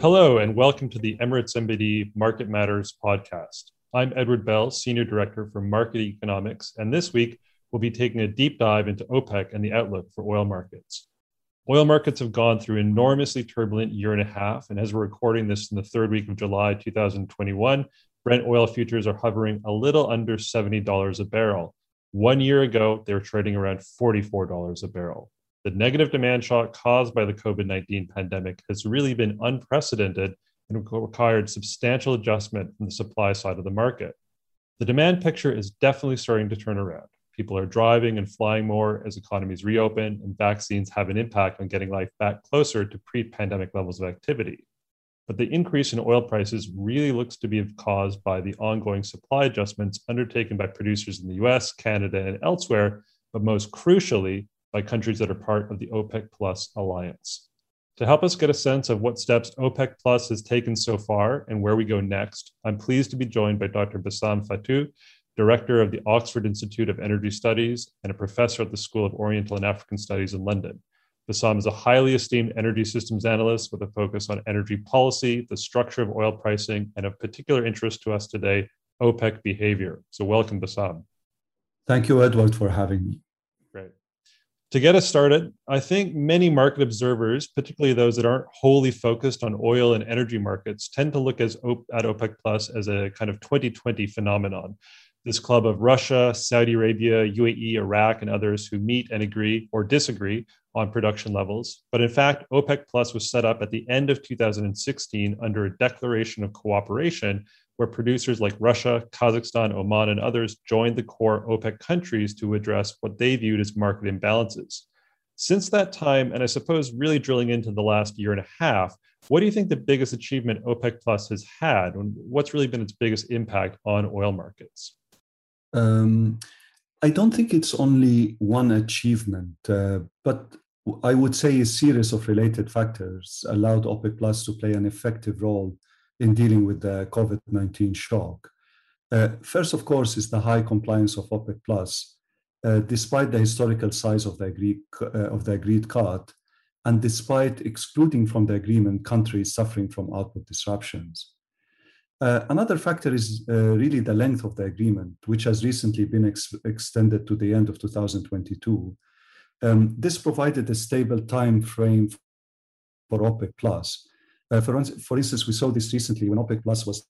Hello, and welcome to the Emirates NBD Market Matters podcast. I'm Edward Bell, Senior Director for Market Economics, and this week we'll be taking a deep dive into OPEC and the outlook for oil markets. Oil markets have gone through enormously turbulent year and a half, and as we're recording this in the third week of July 2021, Brent oil futures are hovering a little under $70 a barrel. One year ago, they were trading around $44 a barrel the negative demand shock caused by the COVID 19 pandemic has really been unprecedented and required substantial adjustment from the supply side of the market. The demand picture is definitely starting to turn around. People are driving and flying more as economies reopen, and vaccines have an impact on getting life back closer to pre pandemic levels of activity. But the increase in oil prices really looks to be caused by the ongoing supply adjustments undertaken by producers in the US, Canada, and elsewhere, but most crucially, by countries that are part of the OPEC Plus alliance. To help us get a sense of what steps OPEC Plus has taken so far and where we go next, I'm pleased to be joined by Dr. Bassam Fattouh, Director of the Oxford Institute of Energy Studies and a professor at the School of Oriental and African Studies in London. Bassam is a highly esteemed energy systems analyst with a focus on energy policy, the structure of oil pricing, and of particular interest to us today, OPEC behavior. So, welcome, Bassam. Thank you, Edward, for having me. To get us started, I think many market observers, particularly those that aren't wholly focused on oil and energy markets, tend to look as at OPEC Plus as a kind of 2020 phenomenon. This club of Russia, Saudi Arabia, UAE, Iraq, and others who meet and agree or disagree on production levels. But in fact, OPEC Plus was set up at the end of 2016 under a declaration of cooperation where producers like Russia, Kazakhstan, Oman, and others joined the core OPEC countries to address what they viewed as market imbalances. Since that time, and I suppose really drilling into the last year and a half, what do you think the biggest achievement OPEC Plus has had? And what's really been its biggest impact on oil markets? Um, I don't think it's only one achievement, uh, but I would say a series of related factors allowed OPEC Plus to play an effective role in dealing with the COVID 19 shock. Uh, first, of course, is the high compliance of OPEC Plus, uh, despite the historical size of the, agreed, uh, of the agreed cut, and despite excluding from the agreement countries suffering from output disruptions. Uh, another factor is uh, really the length of the agreement, which has recently been ex- extended to the end of 2022. Um, this provided a stable time frame for OPEC Plus, uh, for, for instance, we saw this recently when OPEC Plus was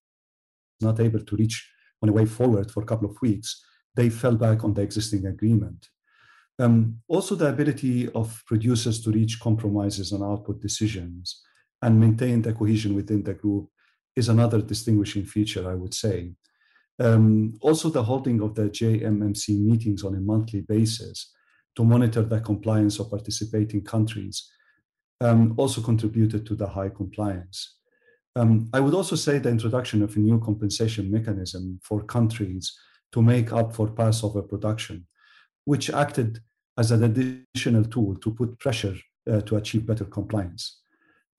not able to reach on a way forward for a couple of weeks. They fell back on the existing agreement. Um, also, the ability of producers to reach compromises on output decisions and maintain the cohesion within the group is another distinguishing feature, I would say. Um, also, the holding of the JMMC meetings on a monthly basis to monitor the compliance of participating countries um, also contributed to the high compliance. Um, I would also say the introduction of a new compensation mechanism for countries to make up for past overproduction, which acted as an additional tool to put pressure uh, to achieve better compliance.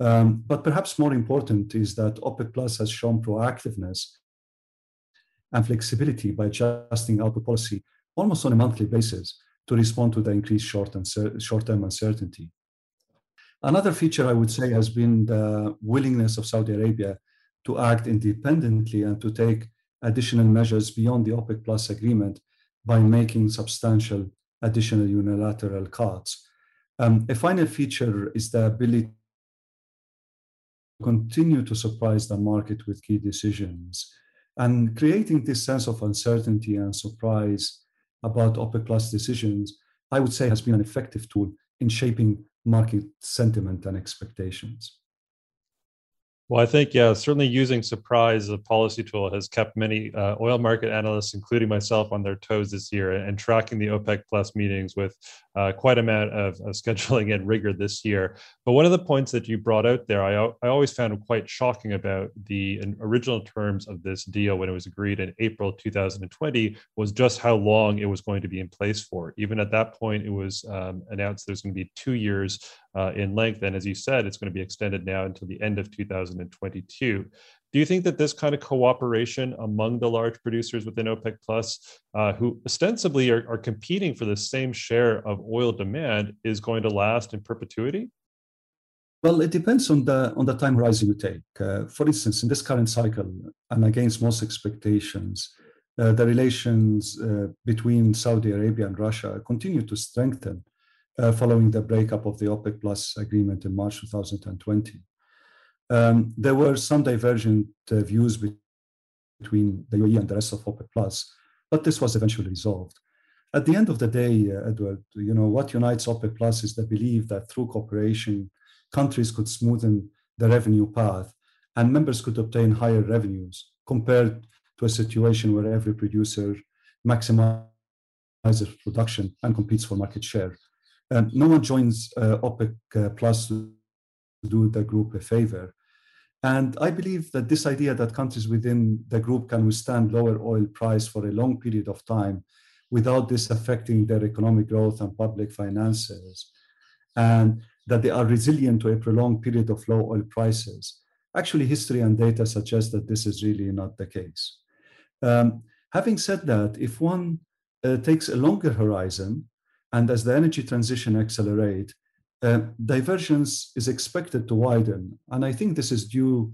Um, but perhaps more important is that OPEC Plus has shown proactiveness and flexibility by adjusting output policy almost on a monthly basis to respond to the increased short-term uncertainty. Another feature I would say has been the willingness of Saudi Arabia to act independently and to take additional measures beyond the OPEC Plus agreement by making substantial additional unilateral cuts. Um, a final feature is the ability to continue to surprise the market with key decisions. And creating this sense of uncertainty and surprise about OPEC Plus decisions, I would say has been an effective tool in shaping market sentiment and expectations. Well, I think, yeah, certainly using surprise as a policy tool has kept many uh, oil market analysts, including myself, on their toes this year and, tracking the OPEC plus meetings with uh, quite a amount of, of, scheduling and rigor this year. But one of the points that you brought out there, I, I always found quite shocking about the original terms of this deal when it was agreed in April 2020 was just how long it was going to be in place for. Even at that point, it was um, announced there's going to be two years uh, in length. And as you said, it's going to be extended now until the end of 2022. Do you think that this kind of cooperation among the large producers within OPEC Plus, uh, who ostensibly are, are competing for the same share of oil demand, is going to last in perpetuity? Well, it depends on the on the time horizon you take. Uh, for instance, in this current cycle, and against most expectations, uh, the relations uh, between Saudi Arabia and Russia continue to strengthen uh, following the breakup of the OPEC Plus agreement in March 2020. Um, there were some divergent uh, views between the UAE and the rest of OPEC Plus, but this was eventually resolved. At the end of the day, uh, Edward, you know what unites OPEC Plus is the belief that through cooperation countries could smoothen the revenue path and members could obtain higher revenues compared to a situation where every producer maximizes production and competes for market share. No one joins uh, OPEC uh, Plus to do the group a favor. And I believe that this idea that countries within the group can withstand lower oil price for a long period of time without this affecting their economic growth and public finances, and that they are resilient to a prolonged period of low oil prices. Actually, history and data suggest that this is really not the case. Um, having said that, if one uh, takes a longer horizon, and as the energy transition accelerate, uh, divergence is expected to widen. And I think this is due,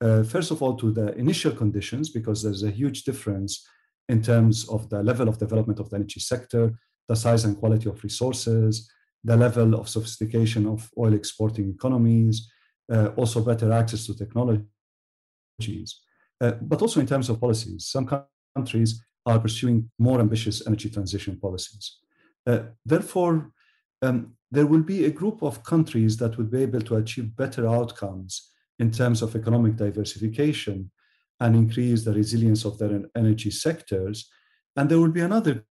uh, first of all, to the initial conditions, because there's a huge difference in terms of the level of development of the energy sector, the size and quality of resources, the level of sophistication of oil exporting economies, uh, also better access to technologies, uh, but also in terms of policies. Some countries are pursuing more ambitious energy transition policies. Uh, therefore, um, there will be a group of countries that would be able to achieve better outcomes in terms of economic diversification and increase the resilience of their energy sectors. And there will be another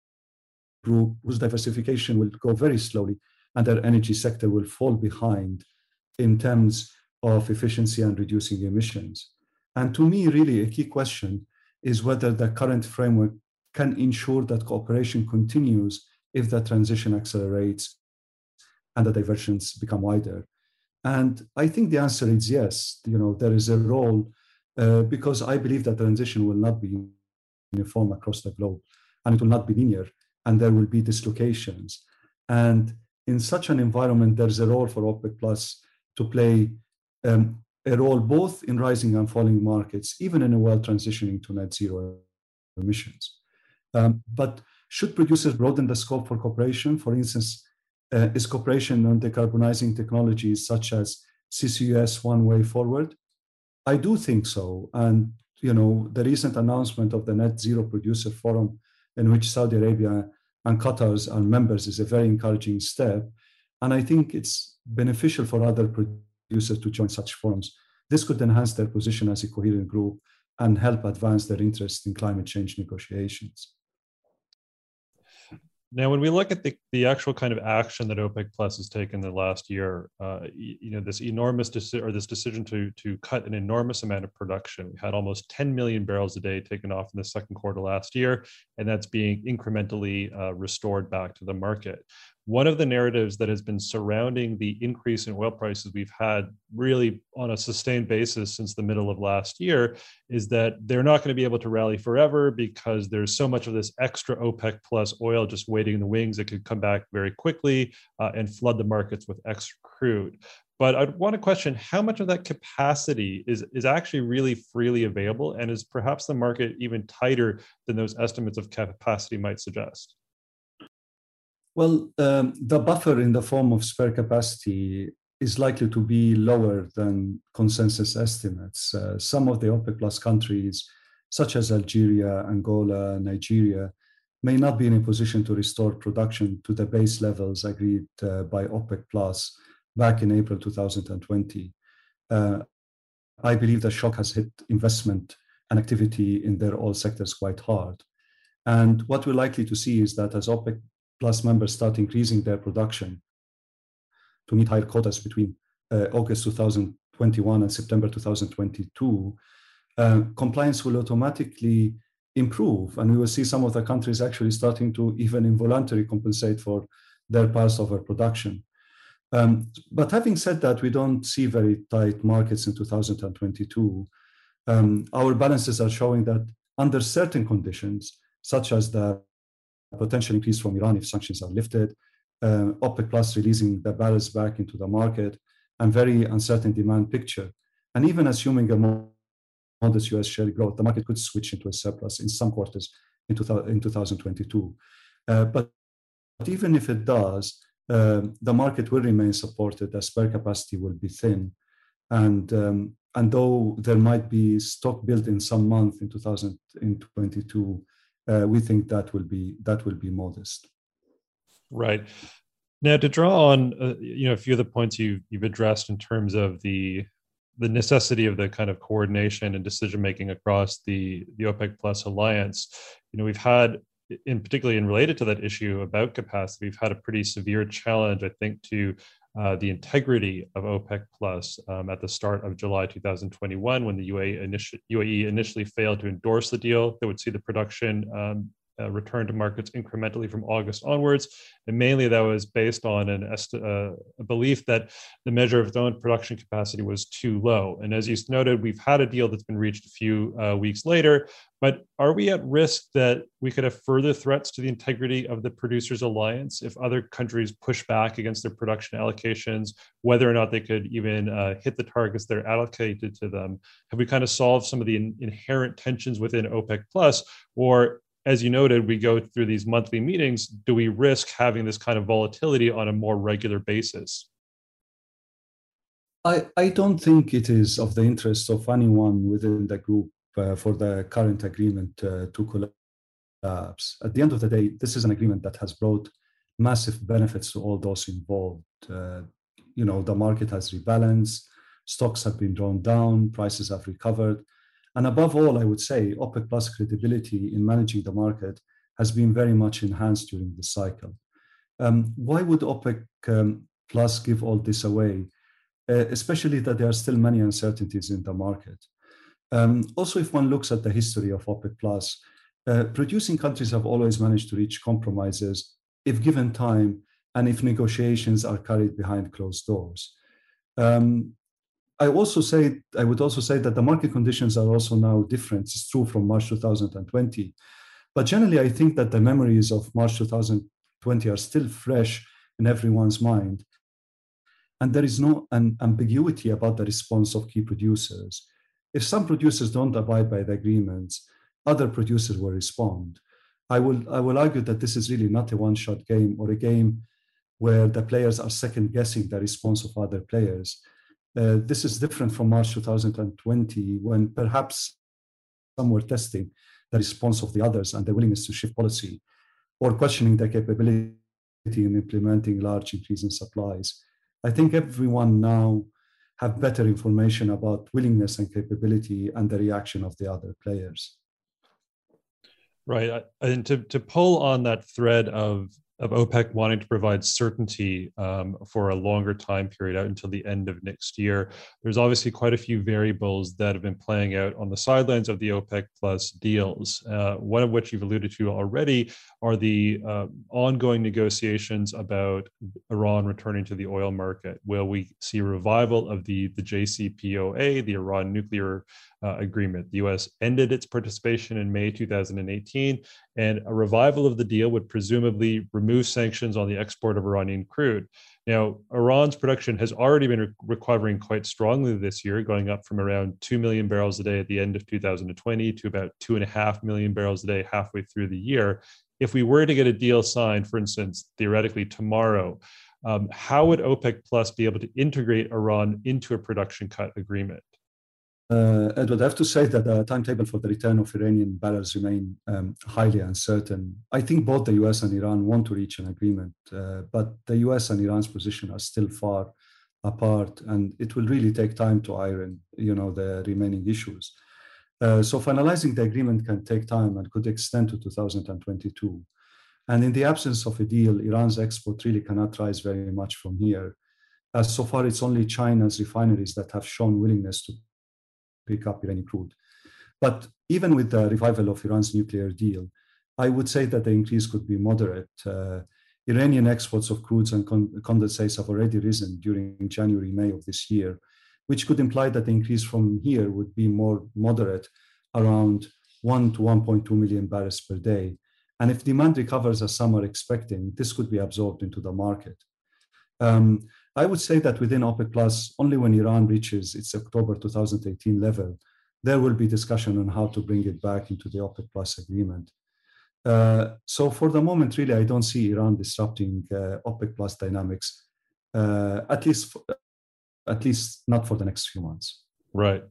group whose diversification will go very slowly and their energy sector will fall behind in terms of efficiency and reducing emissions. And to me, really, a key question is whether the current framework can ensure that cooperation continues if that transition accelerates and the diversions become wider. And I think the answer is yes. You know, there is a role uh, because I believe that transition will not be uniform across the globe and it will not be linear and there will be dislocations. And in such an environment, there's a role for OPEC Plus to play um, a role both in rising and falling markets, even in a world transitioning to net zero emissions. Um, but should producers broaden the scope for cooperation? For instance, uh, is cooperation on decarbonizing technologies such as CCUS one way forward? I do think so. And you know, the recent announcement of the Net Zero Producer Forum, in which Saudi Arabia and Qatar are members, is a very encouraging step. And I think it's beneficial for other producers to join such forums. This could enhance their position as a coherent group and help advance their interest in climate change negotiations. Now, when we look at the, the actual kind of action that OPEC Plus has taken the last year, uh, you, know, this enormous decision or this decision to to cut an enormous amount of production. We had almost 10 million barrels a day taken off in the second quarter last year, and that's being incrementally uh, restored back to the market one of the narratives that has been surrounding the increase in oil prices we've had really on a sustained basis since the middle of last year is that they're not going to be able to rally forever because there's so much of this extra OPEC plus oil just waiting in the wings that could come back very quickly uh, and flood the markets with extra crude. But I'd want to question how much of that capacity is, is actually really freely available, and is perhaps the market even tighter than those estimates of capacity might suggest? Well, um, the buffer in the form of spare capacity is likely to be lower than consensus estimates. Uh, some of the OPEC plus countries, such as Algeria, Angola, Nigeria, may not be in a position to restore production to the base levels agreed uh, by OPEC plus back in April 2020. Uh, I believe the shock has hit investment and activity in their oil sectors quite hard. And what we're likely to see is that as OPEC plus members start increasing their production to meet higher quotas between uh, August 2021 and September 2022, uh, compliance will automatically improve. And we will see some of the countries actually starting to even involuntarily compensate for their past overproduction. Um, but having said that, we don't see very tight markets in 2022. Um, our balances are showing that under certain conditions, such as the potential increase from Iran if sanctions are lifted, uh, OPEC Plus releasing the barrels back into the market, and very uncertain demand picture. And even assuming a modest US shale growth, the market could switch into a surplus in some quarters in, 2022. Uh, but even if it does, uh, the market will remain supported as spare capacity will be thin. And, um, and though there might be stock built in some month in 2022, uh, we think that will be that will be modest. Right. Now, to draw on, uh, you know, a few of the points you, you've addressed in terms of the the necessity of the kind of coordination and decision making across the the OPEC Plus alliance. You know, we've had, in particularly in related to that issue about capacity, we've had a pretty severe challenge, I think, to uh, the integrity of OPEC Plus um, at the start of July 2021, when the UAE, UAE, initially failed to endorse the deal that would see the production um, uh, return to markets incrementally from August onwards. And mainly that was based on an uh, a belief that the measure of own production capacity was too low. And as you noted, we've had a deal that's been reached a few uh, weeks later. But are we at risk that we could have further threats to the integrity of the producers' alliance if other countries push back against their production allocations, whether or not they could even uh, hit the targets that are allocated to them? Have we kind of solved some of the in- inherent tensions within OPEC Plus, or as you noted, we go through these monthly meetings. Do we risk having this kind of volatility on a more regular basis? I, I don't think it is of the interest of anyone within the group uh, for the current agreement uh, to collapse. At the end of the day, this is an agreement that has brought massive benefits to all those involved. Uh, you know, the market has rebalanced, stocks have been drawn down, prices have recovered, and above all, I would say OPEC Plus credibility in managing the market has been very much enhanced during this cycle. Um, why would OPEC um, Plus give all this away, uh, especially that there are still many uncertainties in the market? Um, also, if one looks at the history of OPEC Plus, uh, producing countries have always managed to reach compromises if given time and if negotiations are carried behind closed doors. Um, I also say I would also say that the market conditions are also now different. It's true from March 2020, but generally I think that the memories of March 2020 are still fresh in everyone's mind, and there is no an ambiguity about the response of key producers. If some producers don't abide by the agreements, other producers will respond. I will I will argue that this is really not a one-shot game or a game where the players are second guessing the response of other players uh, this is different from March 2020, when perhaps some were testing the response of the others and their willingness to shift policy, or questioning their capability in implementing large increase in supplies. I think everyone now have better information about willingness and capability and the reaction of the other players. Right. And to, to pull on that thread of of OPEC wanting to provide certainty um, for a longer time period out until the end of next year. There's obviously quite a few variables that have been playing out on the sidelines of the OPEC plus deals, uh, one of which you've alluded to already are the uh, ongoing negotiations about Iran returning to the oil market. Will we see a revival of the, the JCPOA, the Iran nuclear uh, agreement? The US ended its participation in May 2018, and a revival of the deal would presumably remove sanctions on the export of Iranian crude. Now, Iran's production has already been re- recovering quite strongly this year, going up from around 2 million barrels a day at the end of 2020 to about 2.5 million barrels a day halfway through the year if we were to get a deal signed, for instance, theoretically tomorrow, um, how would OPEC Plus be able to integrate Iran into a production cut agreement? Uh, Edward, I have to say that the timetable for the return of Iranian barrels remain um, highly uncertain. I think both the US and Iran want to reach an agreement, uh, but the US and Iran's position are still far apart, and it will really take time to iron, you know, the remaining issues. Uh, so finalizing the agreement can take time and could extend to 2022. And in the absence of a deal, Iran's export really cannot rise very much from here. As so far, it's only China's refineries that have shown willingness to pick up Iranian crude. But even with the revival of Iran's nuclear deal, I would say that the increase could be moderate. Uh, Iranian exports of crudes and condensates have already risen during January, May of this year, which could imply that the increase from here would be more moderate, around 1 to 1.2 million barrels per day. And if demand recovers as some are expecting, this could be absorbed into the market. Um, I would say that within OPEC Plus, only when Iran reaches its October 2018 level, there will be discussion on how to bring it back into the OPEC Plus agreement. Uh, so for the moment, really, I don't see Iran disrupting uh, OPEC Plus dynamics, uh, at least, for, at least not for the next few months. Right.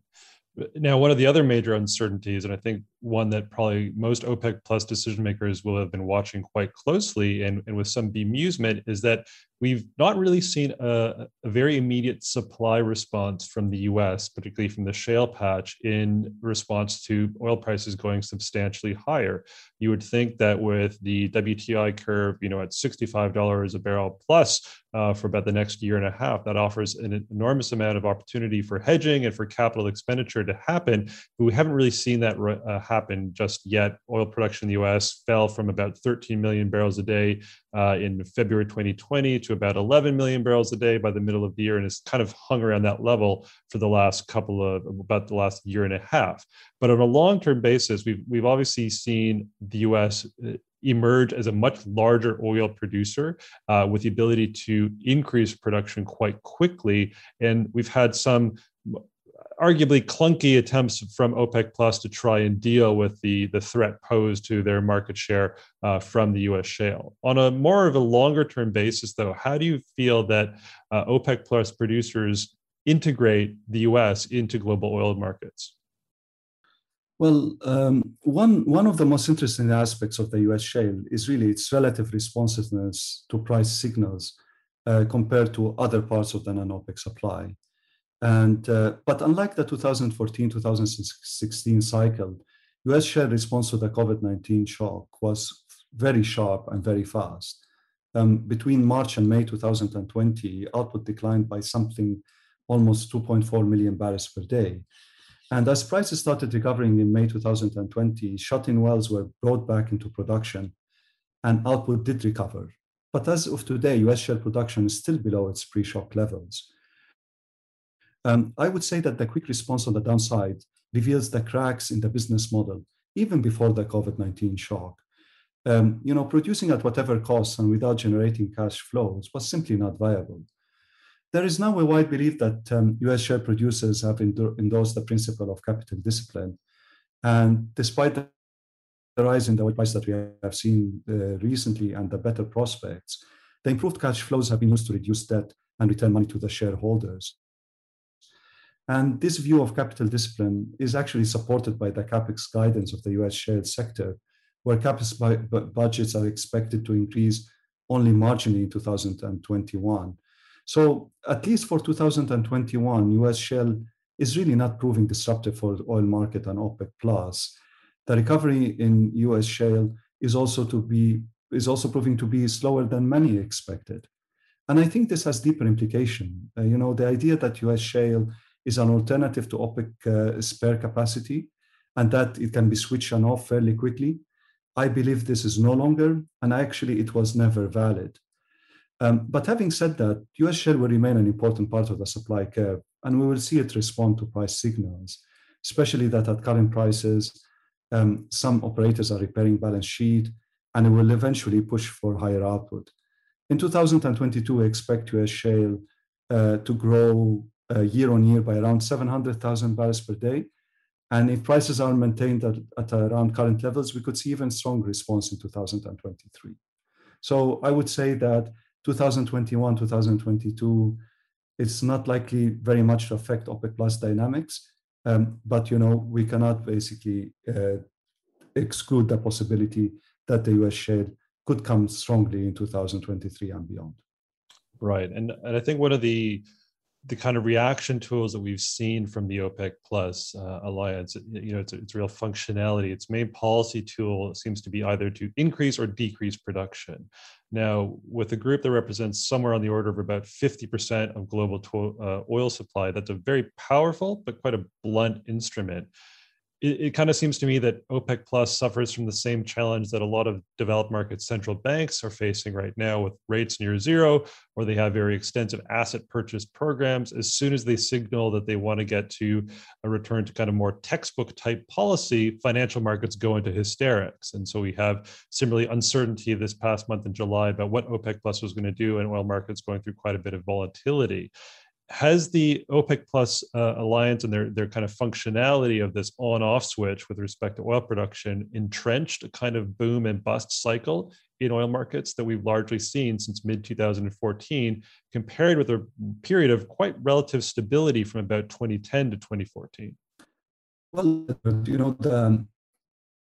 Now, one of the other major uncertainties, and I think one that probably most OPEC plus decision makers will have been watching quite closely and, and with some bemusement, is that we've not really seen a, a, very immediate supply response from the US, particularly from the shale patch, in response to oil prices going substantially higher. You would think that with the WTI curve, you know, at $65 a barrel plus uh, for about the next year and a half, that offers an enormous amount of opportunity for hedging and for capital expenditure to happen. But we haven't really seen that uh, happen just yet. Oil production in the US fell from about 13 million barrels a day uh, in February 2020 to about 11 million barrels a day by the middle of the year, and it's kind of hung around that level for the last couple of about the last year and a half. But on a long-term basis, we've we've obviously seen the U.S. Uh, emerge as a much larger oil producer uh, with the ability to increase production quite quickly, and we've had some arguably clunky attempts from OPEC Plus to try and deal with the, the threat posed to their market share uh, from the US shale. On a more of a longer term basis, though, how do you feel that uh, OPEC Plus producers integrate the US into global oil markets? Well, um, one, one of the most interesting aspects of the US shale is really its relative responsiveness to price signals uh, compared to other parts of the non OPEC supply. And uh, but unlike the 2014-2016 cycle, US shale response to the COVID-19 shock was very sharp and very fast. Um, between March and May 2020, output declined by something almost 2.4 million barrels per day. And as prices started recovering in May 2020, shut-in wells were brought back into production and output did recover. But as of today, US shale production is still below its pre-shock levels. Um, I would say that the quick response on the downside reveals the cracks in the business model, even before the COVID 19 shock. Um, you know, producing at whatever cost and without generating cash flows was simply not viable. There is now a wide belief that um, US shale producers have endorsed the principle of capital discipline. And despite the rise in the oil price that we have seen uh, recently and the better prospects, the improved cash flows have been used to reduce debt and return money to the shareholders. And this view of capital discipline is actually supported by the capex guidance of the US shale sector, where capex budgets are expected to increase only marginally in 2021. So, at least for 2021, US shale is really not proving disruptive for the oil market and OPEC plus. The recovery in US shale is also to be is also proving to be slower than many expected. And I think this has deeper implication. Uh, you know, the idea that US shale is an alternative to OPEC uh, spare capacity and that it can be switched on off fairly quickly. I believe this is no longer, and actually it was never valid. Um, but having said that, US shale will remain an important part of the supply curve, and we will see it respond to price signals, especially that at current prices, um, some operators are repairing balance sheet, and it will eventually push for higher output. In 2022, we expect US shale uh, to grow uh, year on year by around 700,000 barrels per day. And if prices are maintained at, at around current levels, we could see even stronger response in 2023. So I would say that 2021, 2022, it's not likely very much to affect OPEC plus dynamics. Um, but you know, we cannot basically uh, exclude the possibility that the US shale could come strongly in 2023 and beyond. Right, and and I think one of the the kind of reaction tools that we've seen from the OPEC Plus uh, alliance, you know, it's, it's real functionality. Its main policy tool seems to be either to increase or decrease production. Now, with a group that represents somewhere on the order of about 50% of global to- uh, oil supply, that's a very powerful but quite a blunt instrument. It, it kind of seems to me that OPEC Plus suffers from the same challenge that a lot of developed market central banks are facing right now with rates near zero, or they have very extensive asset purchase programs. As soon as they signal that they want to get to a return to kind of more textbook type policy, financial markets go into hysterics. And so we have similarly uncertainty this past month in July about what OPEC Plus was going to do, and oil markets going through quite a bit of volatility has the OPEC Plus uh, alliance and their their kind of functionality of this on off switch with respect to oil production entrenched a kind of boom and bust cycle in oil markets that we've largely seen since mid 2014, compared with a period of quite relative stability from about 2010 to 2014. Well, you know, the,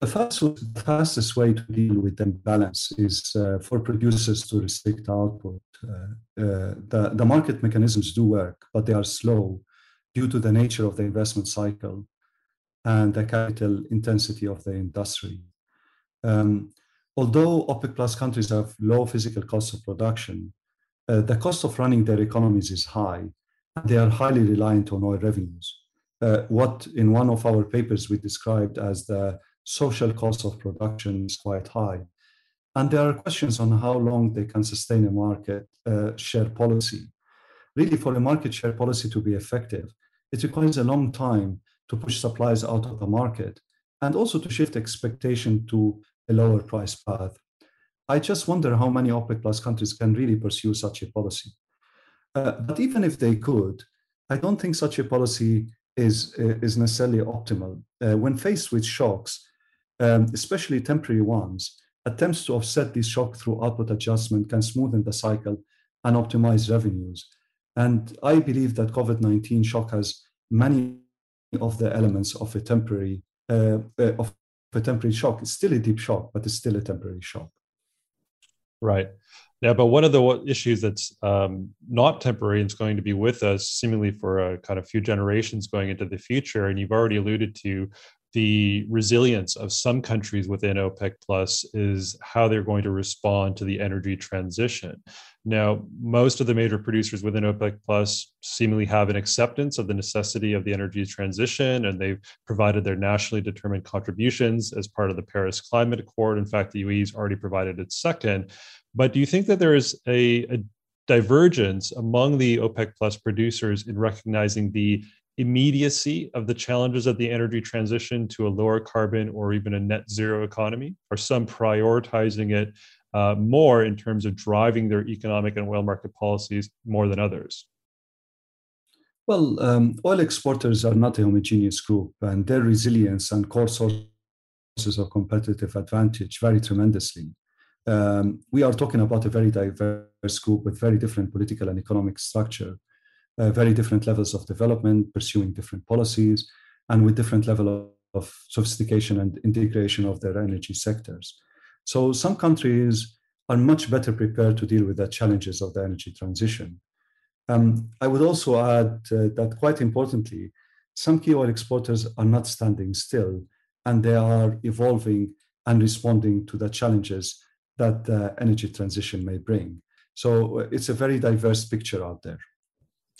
the fastest, the fastest way to deal with the imbalance is uh, for producers to restrict output. Uh, uh, the, the market mechanisms do work, but they are slow due to the nature of the investment cycle and the capital intensity of the industry. Um, although OPEC plus countries have low physical costs of production, uh, the cost of running their economies is high, they are highly reliant on oil revenues. Uh, what in one of our papers we described as the social cost of production is quite high. And there are questions on how long they can sustain a market uh, share policy. Really, for a market share policy to be effective, it requires a long time to push supplies out of the market and also to shift expectation to a lower price path. I just wonder how many OPEC plus countries can really pursue such a policy. Uh, but even if they could, I don't think such a policy is, uh, is necessarily optimal. Uh, when faced with shocks, um, especially temporary ones, attempts to offset this shock through output adjustment can smoothen the cycle and optimize revenues. And I believe that COVID 19 shock has many of the elements of a temporary uh, uh, of a temporary shock. It's still a deep shock, but it's still a temporary shock. Right. Yeah, but one of the issues that's um, not temporary and is going to be with us seemingly for a kind of few generations going into the future, and you've already alluded to the resilience of some countries within OPEC plus is how they're going to respond to the energy transition. Now, most of the major producers within OPEC plus seemingly have an acceptance of the necessity of the energy transition, and they've provided their nationally determined contributions as part of the Paris Climate Accord. In fact, the UAE's already provided its second. But do you think that there is a, a divergence among the OPEC plus producers in recognizing the immediacy of the challenges of the energy transition to a lower carbon or even a net zero economy? Are some prioritizing it uh, more in terms of driving their economic and oil market policies more than others? Well, um, oil exporters are not a homogeneous group, and their resilience and core sources of competitive advantage vary tremendously. Um, we are talking about a very diverse group with very different political and economic structure uh, very different levels of development, pursuing different policies, and with different level of, of sophistication and integration of their energy sectors. So some countries are much better prepared to deal with the challenges of the energy transition. Um, I would also add uh, that quite importantly, some key oil exporters are not standing still and they are evolving and responding to the challenges that the energy transition may bring. So uh, it's a very diverse picture out there.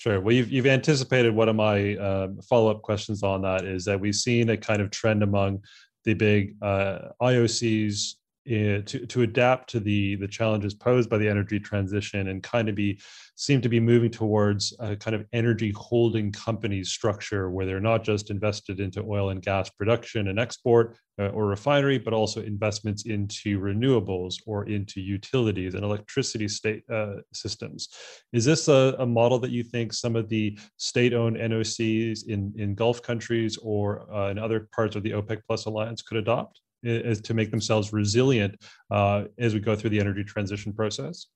Sure. Well, you've, you've anticipated one of my uh, follow up questions on that is that we've seen a kind of trend among the big uh, IOCs to, to adapt to the the challenges posed by the energy transition and kind of be seem to be moving towards a kind of energy holding company structure where they're not just invested into oil and gas production and export uh, or refinery, but also investments into renewables or into utilities and electricity state uh, systems. Is this a, a, model that you think some of the state-owned NOCs in, in Gulf countries or uh, in other parts of the OPEC Plus alliance could adopt? Is to make themselves resilient uh, as we go through the energy transition process?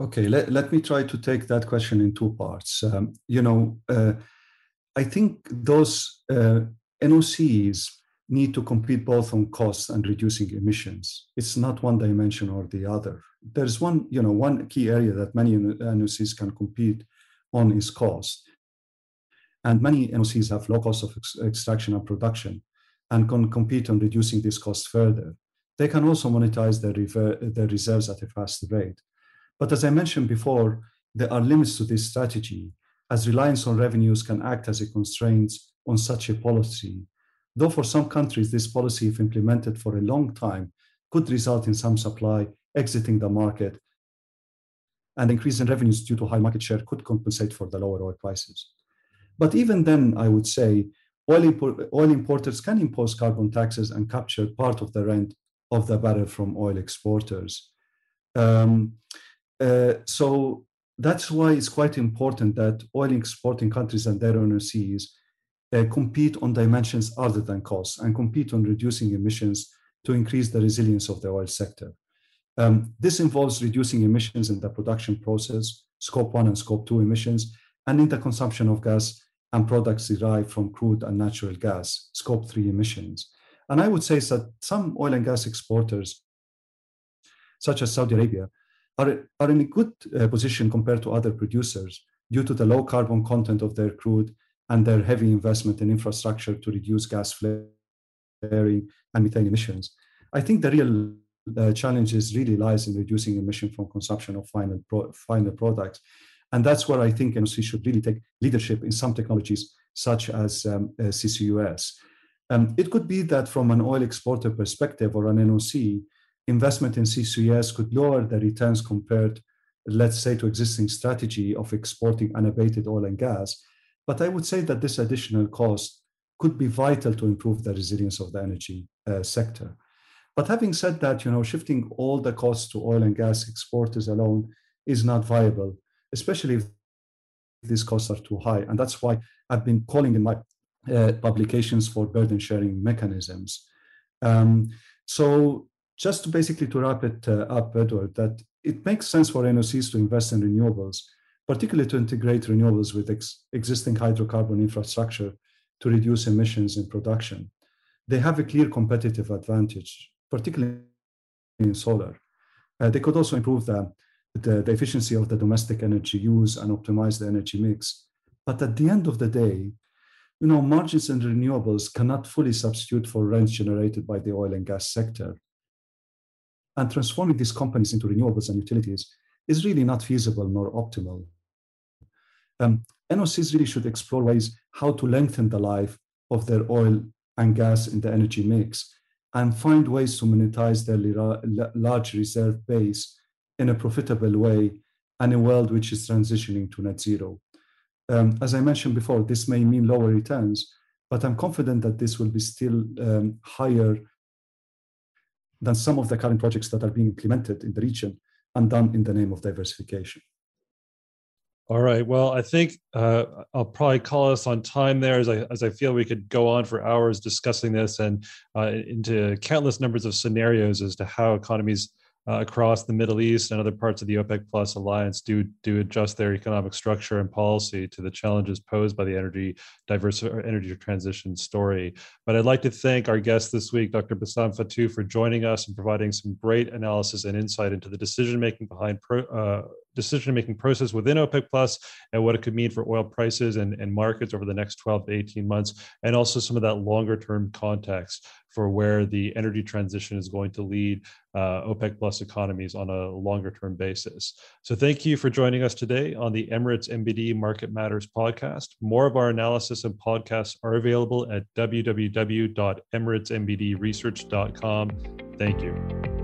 Okay, let, let me try to take that question in two parts. Um, you know, uh, I think those uh, NOCs need to compete both on cost and reducing emissions. It's not one dimension or the other. There's one, you know, one key area that many NOCs can compete on is cost. And many NOCs have low cost of ex- extraction and production and can compete on reducing this cost further. They can also monetize their, rever- their reserves at a faster rate. But as I mentioned before, there are limits to this strategy, as reliance on revenues can act as a constraint on such a policy. though for some countries, this policy, if implemented for a long time, could result in some supply exiting the market and increase in revenues due to high market share could compensate for the lower oil prices. But even then, I would say oil, import, oil importers can impose carbon taxes and capture part of the rent of the barrel from oil exporters. Um, uh, so that's why it's quite important that oil exporting countries and their NOCs uh, compete on dimensions other than costs and compete on reducing emissions to increase the resilience of the oil sector. Um, this involves reducing emissions in the production process, scope one and scope two emissions, and in the consumption of gas and products derived from crude and natural gas, scope three emissions. And I would say that some oil and gas exporters, such as Saudi Arabia, are, are in a good uh, position compared to other producers due to the low carbon content of their crude and their heavy investment in infrastructure to reduce gas flaring and methane emissions. I think the real uh, challenge really lies in reducing emission from consumption of final, pro- final products. And that's where I think NOC should really take leadership in some technologies, such as um, uh, CCUS. Um, it could be that from an oil exporter perspective or an NOC, investment in CCUS could lower the returns compared, let's say, to existing strategy of exporting unabated oil and gas. But I would say that this additional cost could be vital to improve the resilience of the energy uh, sector. But having said that, you know, shifting all the costs to oil and gas exporters alone is not viable especially if these costs are too high. And that's why I've been calling in my uh, publications for burden sharing mechanisms. Um, so just to basically to wrap it uh, up, Edward, that it makes sense for NOCs to invest in renewables, particularly to integrate renewables with ex- existing hydrocarbon infrastructure to reduce emissions in production. They have a clear competitive advantage, particularly in solar. Uh, they could also improve the the, the efficiency of the domestic energy use and optimize the energy mix. But at the end of the day, you know, margins in renewables cannot fully substitute for rents generated by the oil and gas sector. And transforming these companies into renewables and utilities is really not feasible nor optimal. Um, NOCs really should explore ways how to lengthen the life of their oil and gas in the energy mix and find ways to monetize their large reserve base in a profitable way and a world which is transitioning to net zero. Um, as I mentioned before, this may mean lower returns, but I'm confident that this will be still um, higher than some of the current projects that are being implemented in the region and done in the name of diversification. All right. Well, I think uh, I'll probably call us on time there, as I as I feel we could go on for hours discussing this and uh, into countless numbers of scenarios as to how economies uh, across the Middle East and other parts of the OPEC Plus alliance do do adjust their economic structure and policy to the challenges posed by the energy diversity or energy transition story. But I'd like to thank our guest this week, Dr. Bassam Fattouh, for joining us and providing some great analysis and insight into the decision making behind pro, uh, decision making process within OPEC Plus and what it could mean for oil prices and, and markets over the next 12 to 18 months, and also some of that longer term context for where the energy transition is going to lead uh, OPEC Plus economies on a longer term basis. So, thank you for joining us today on the Emirates NBD Market Matters podcast. More of our analysis and podcasts are available at www.emiratesnbdresearch.com. Thank you.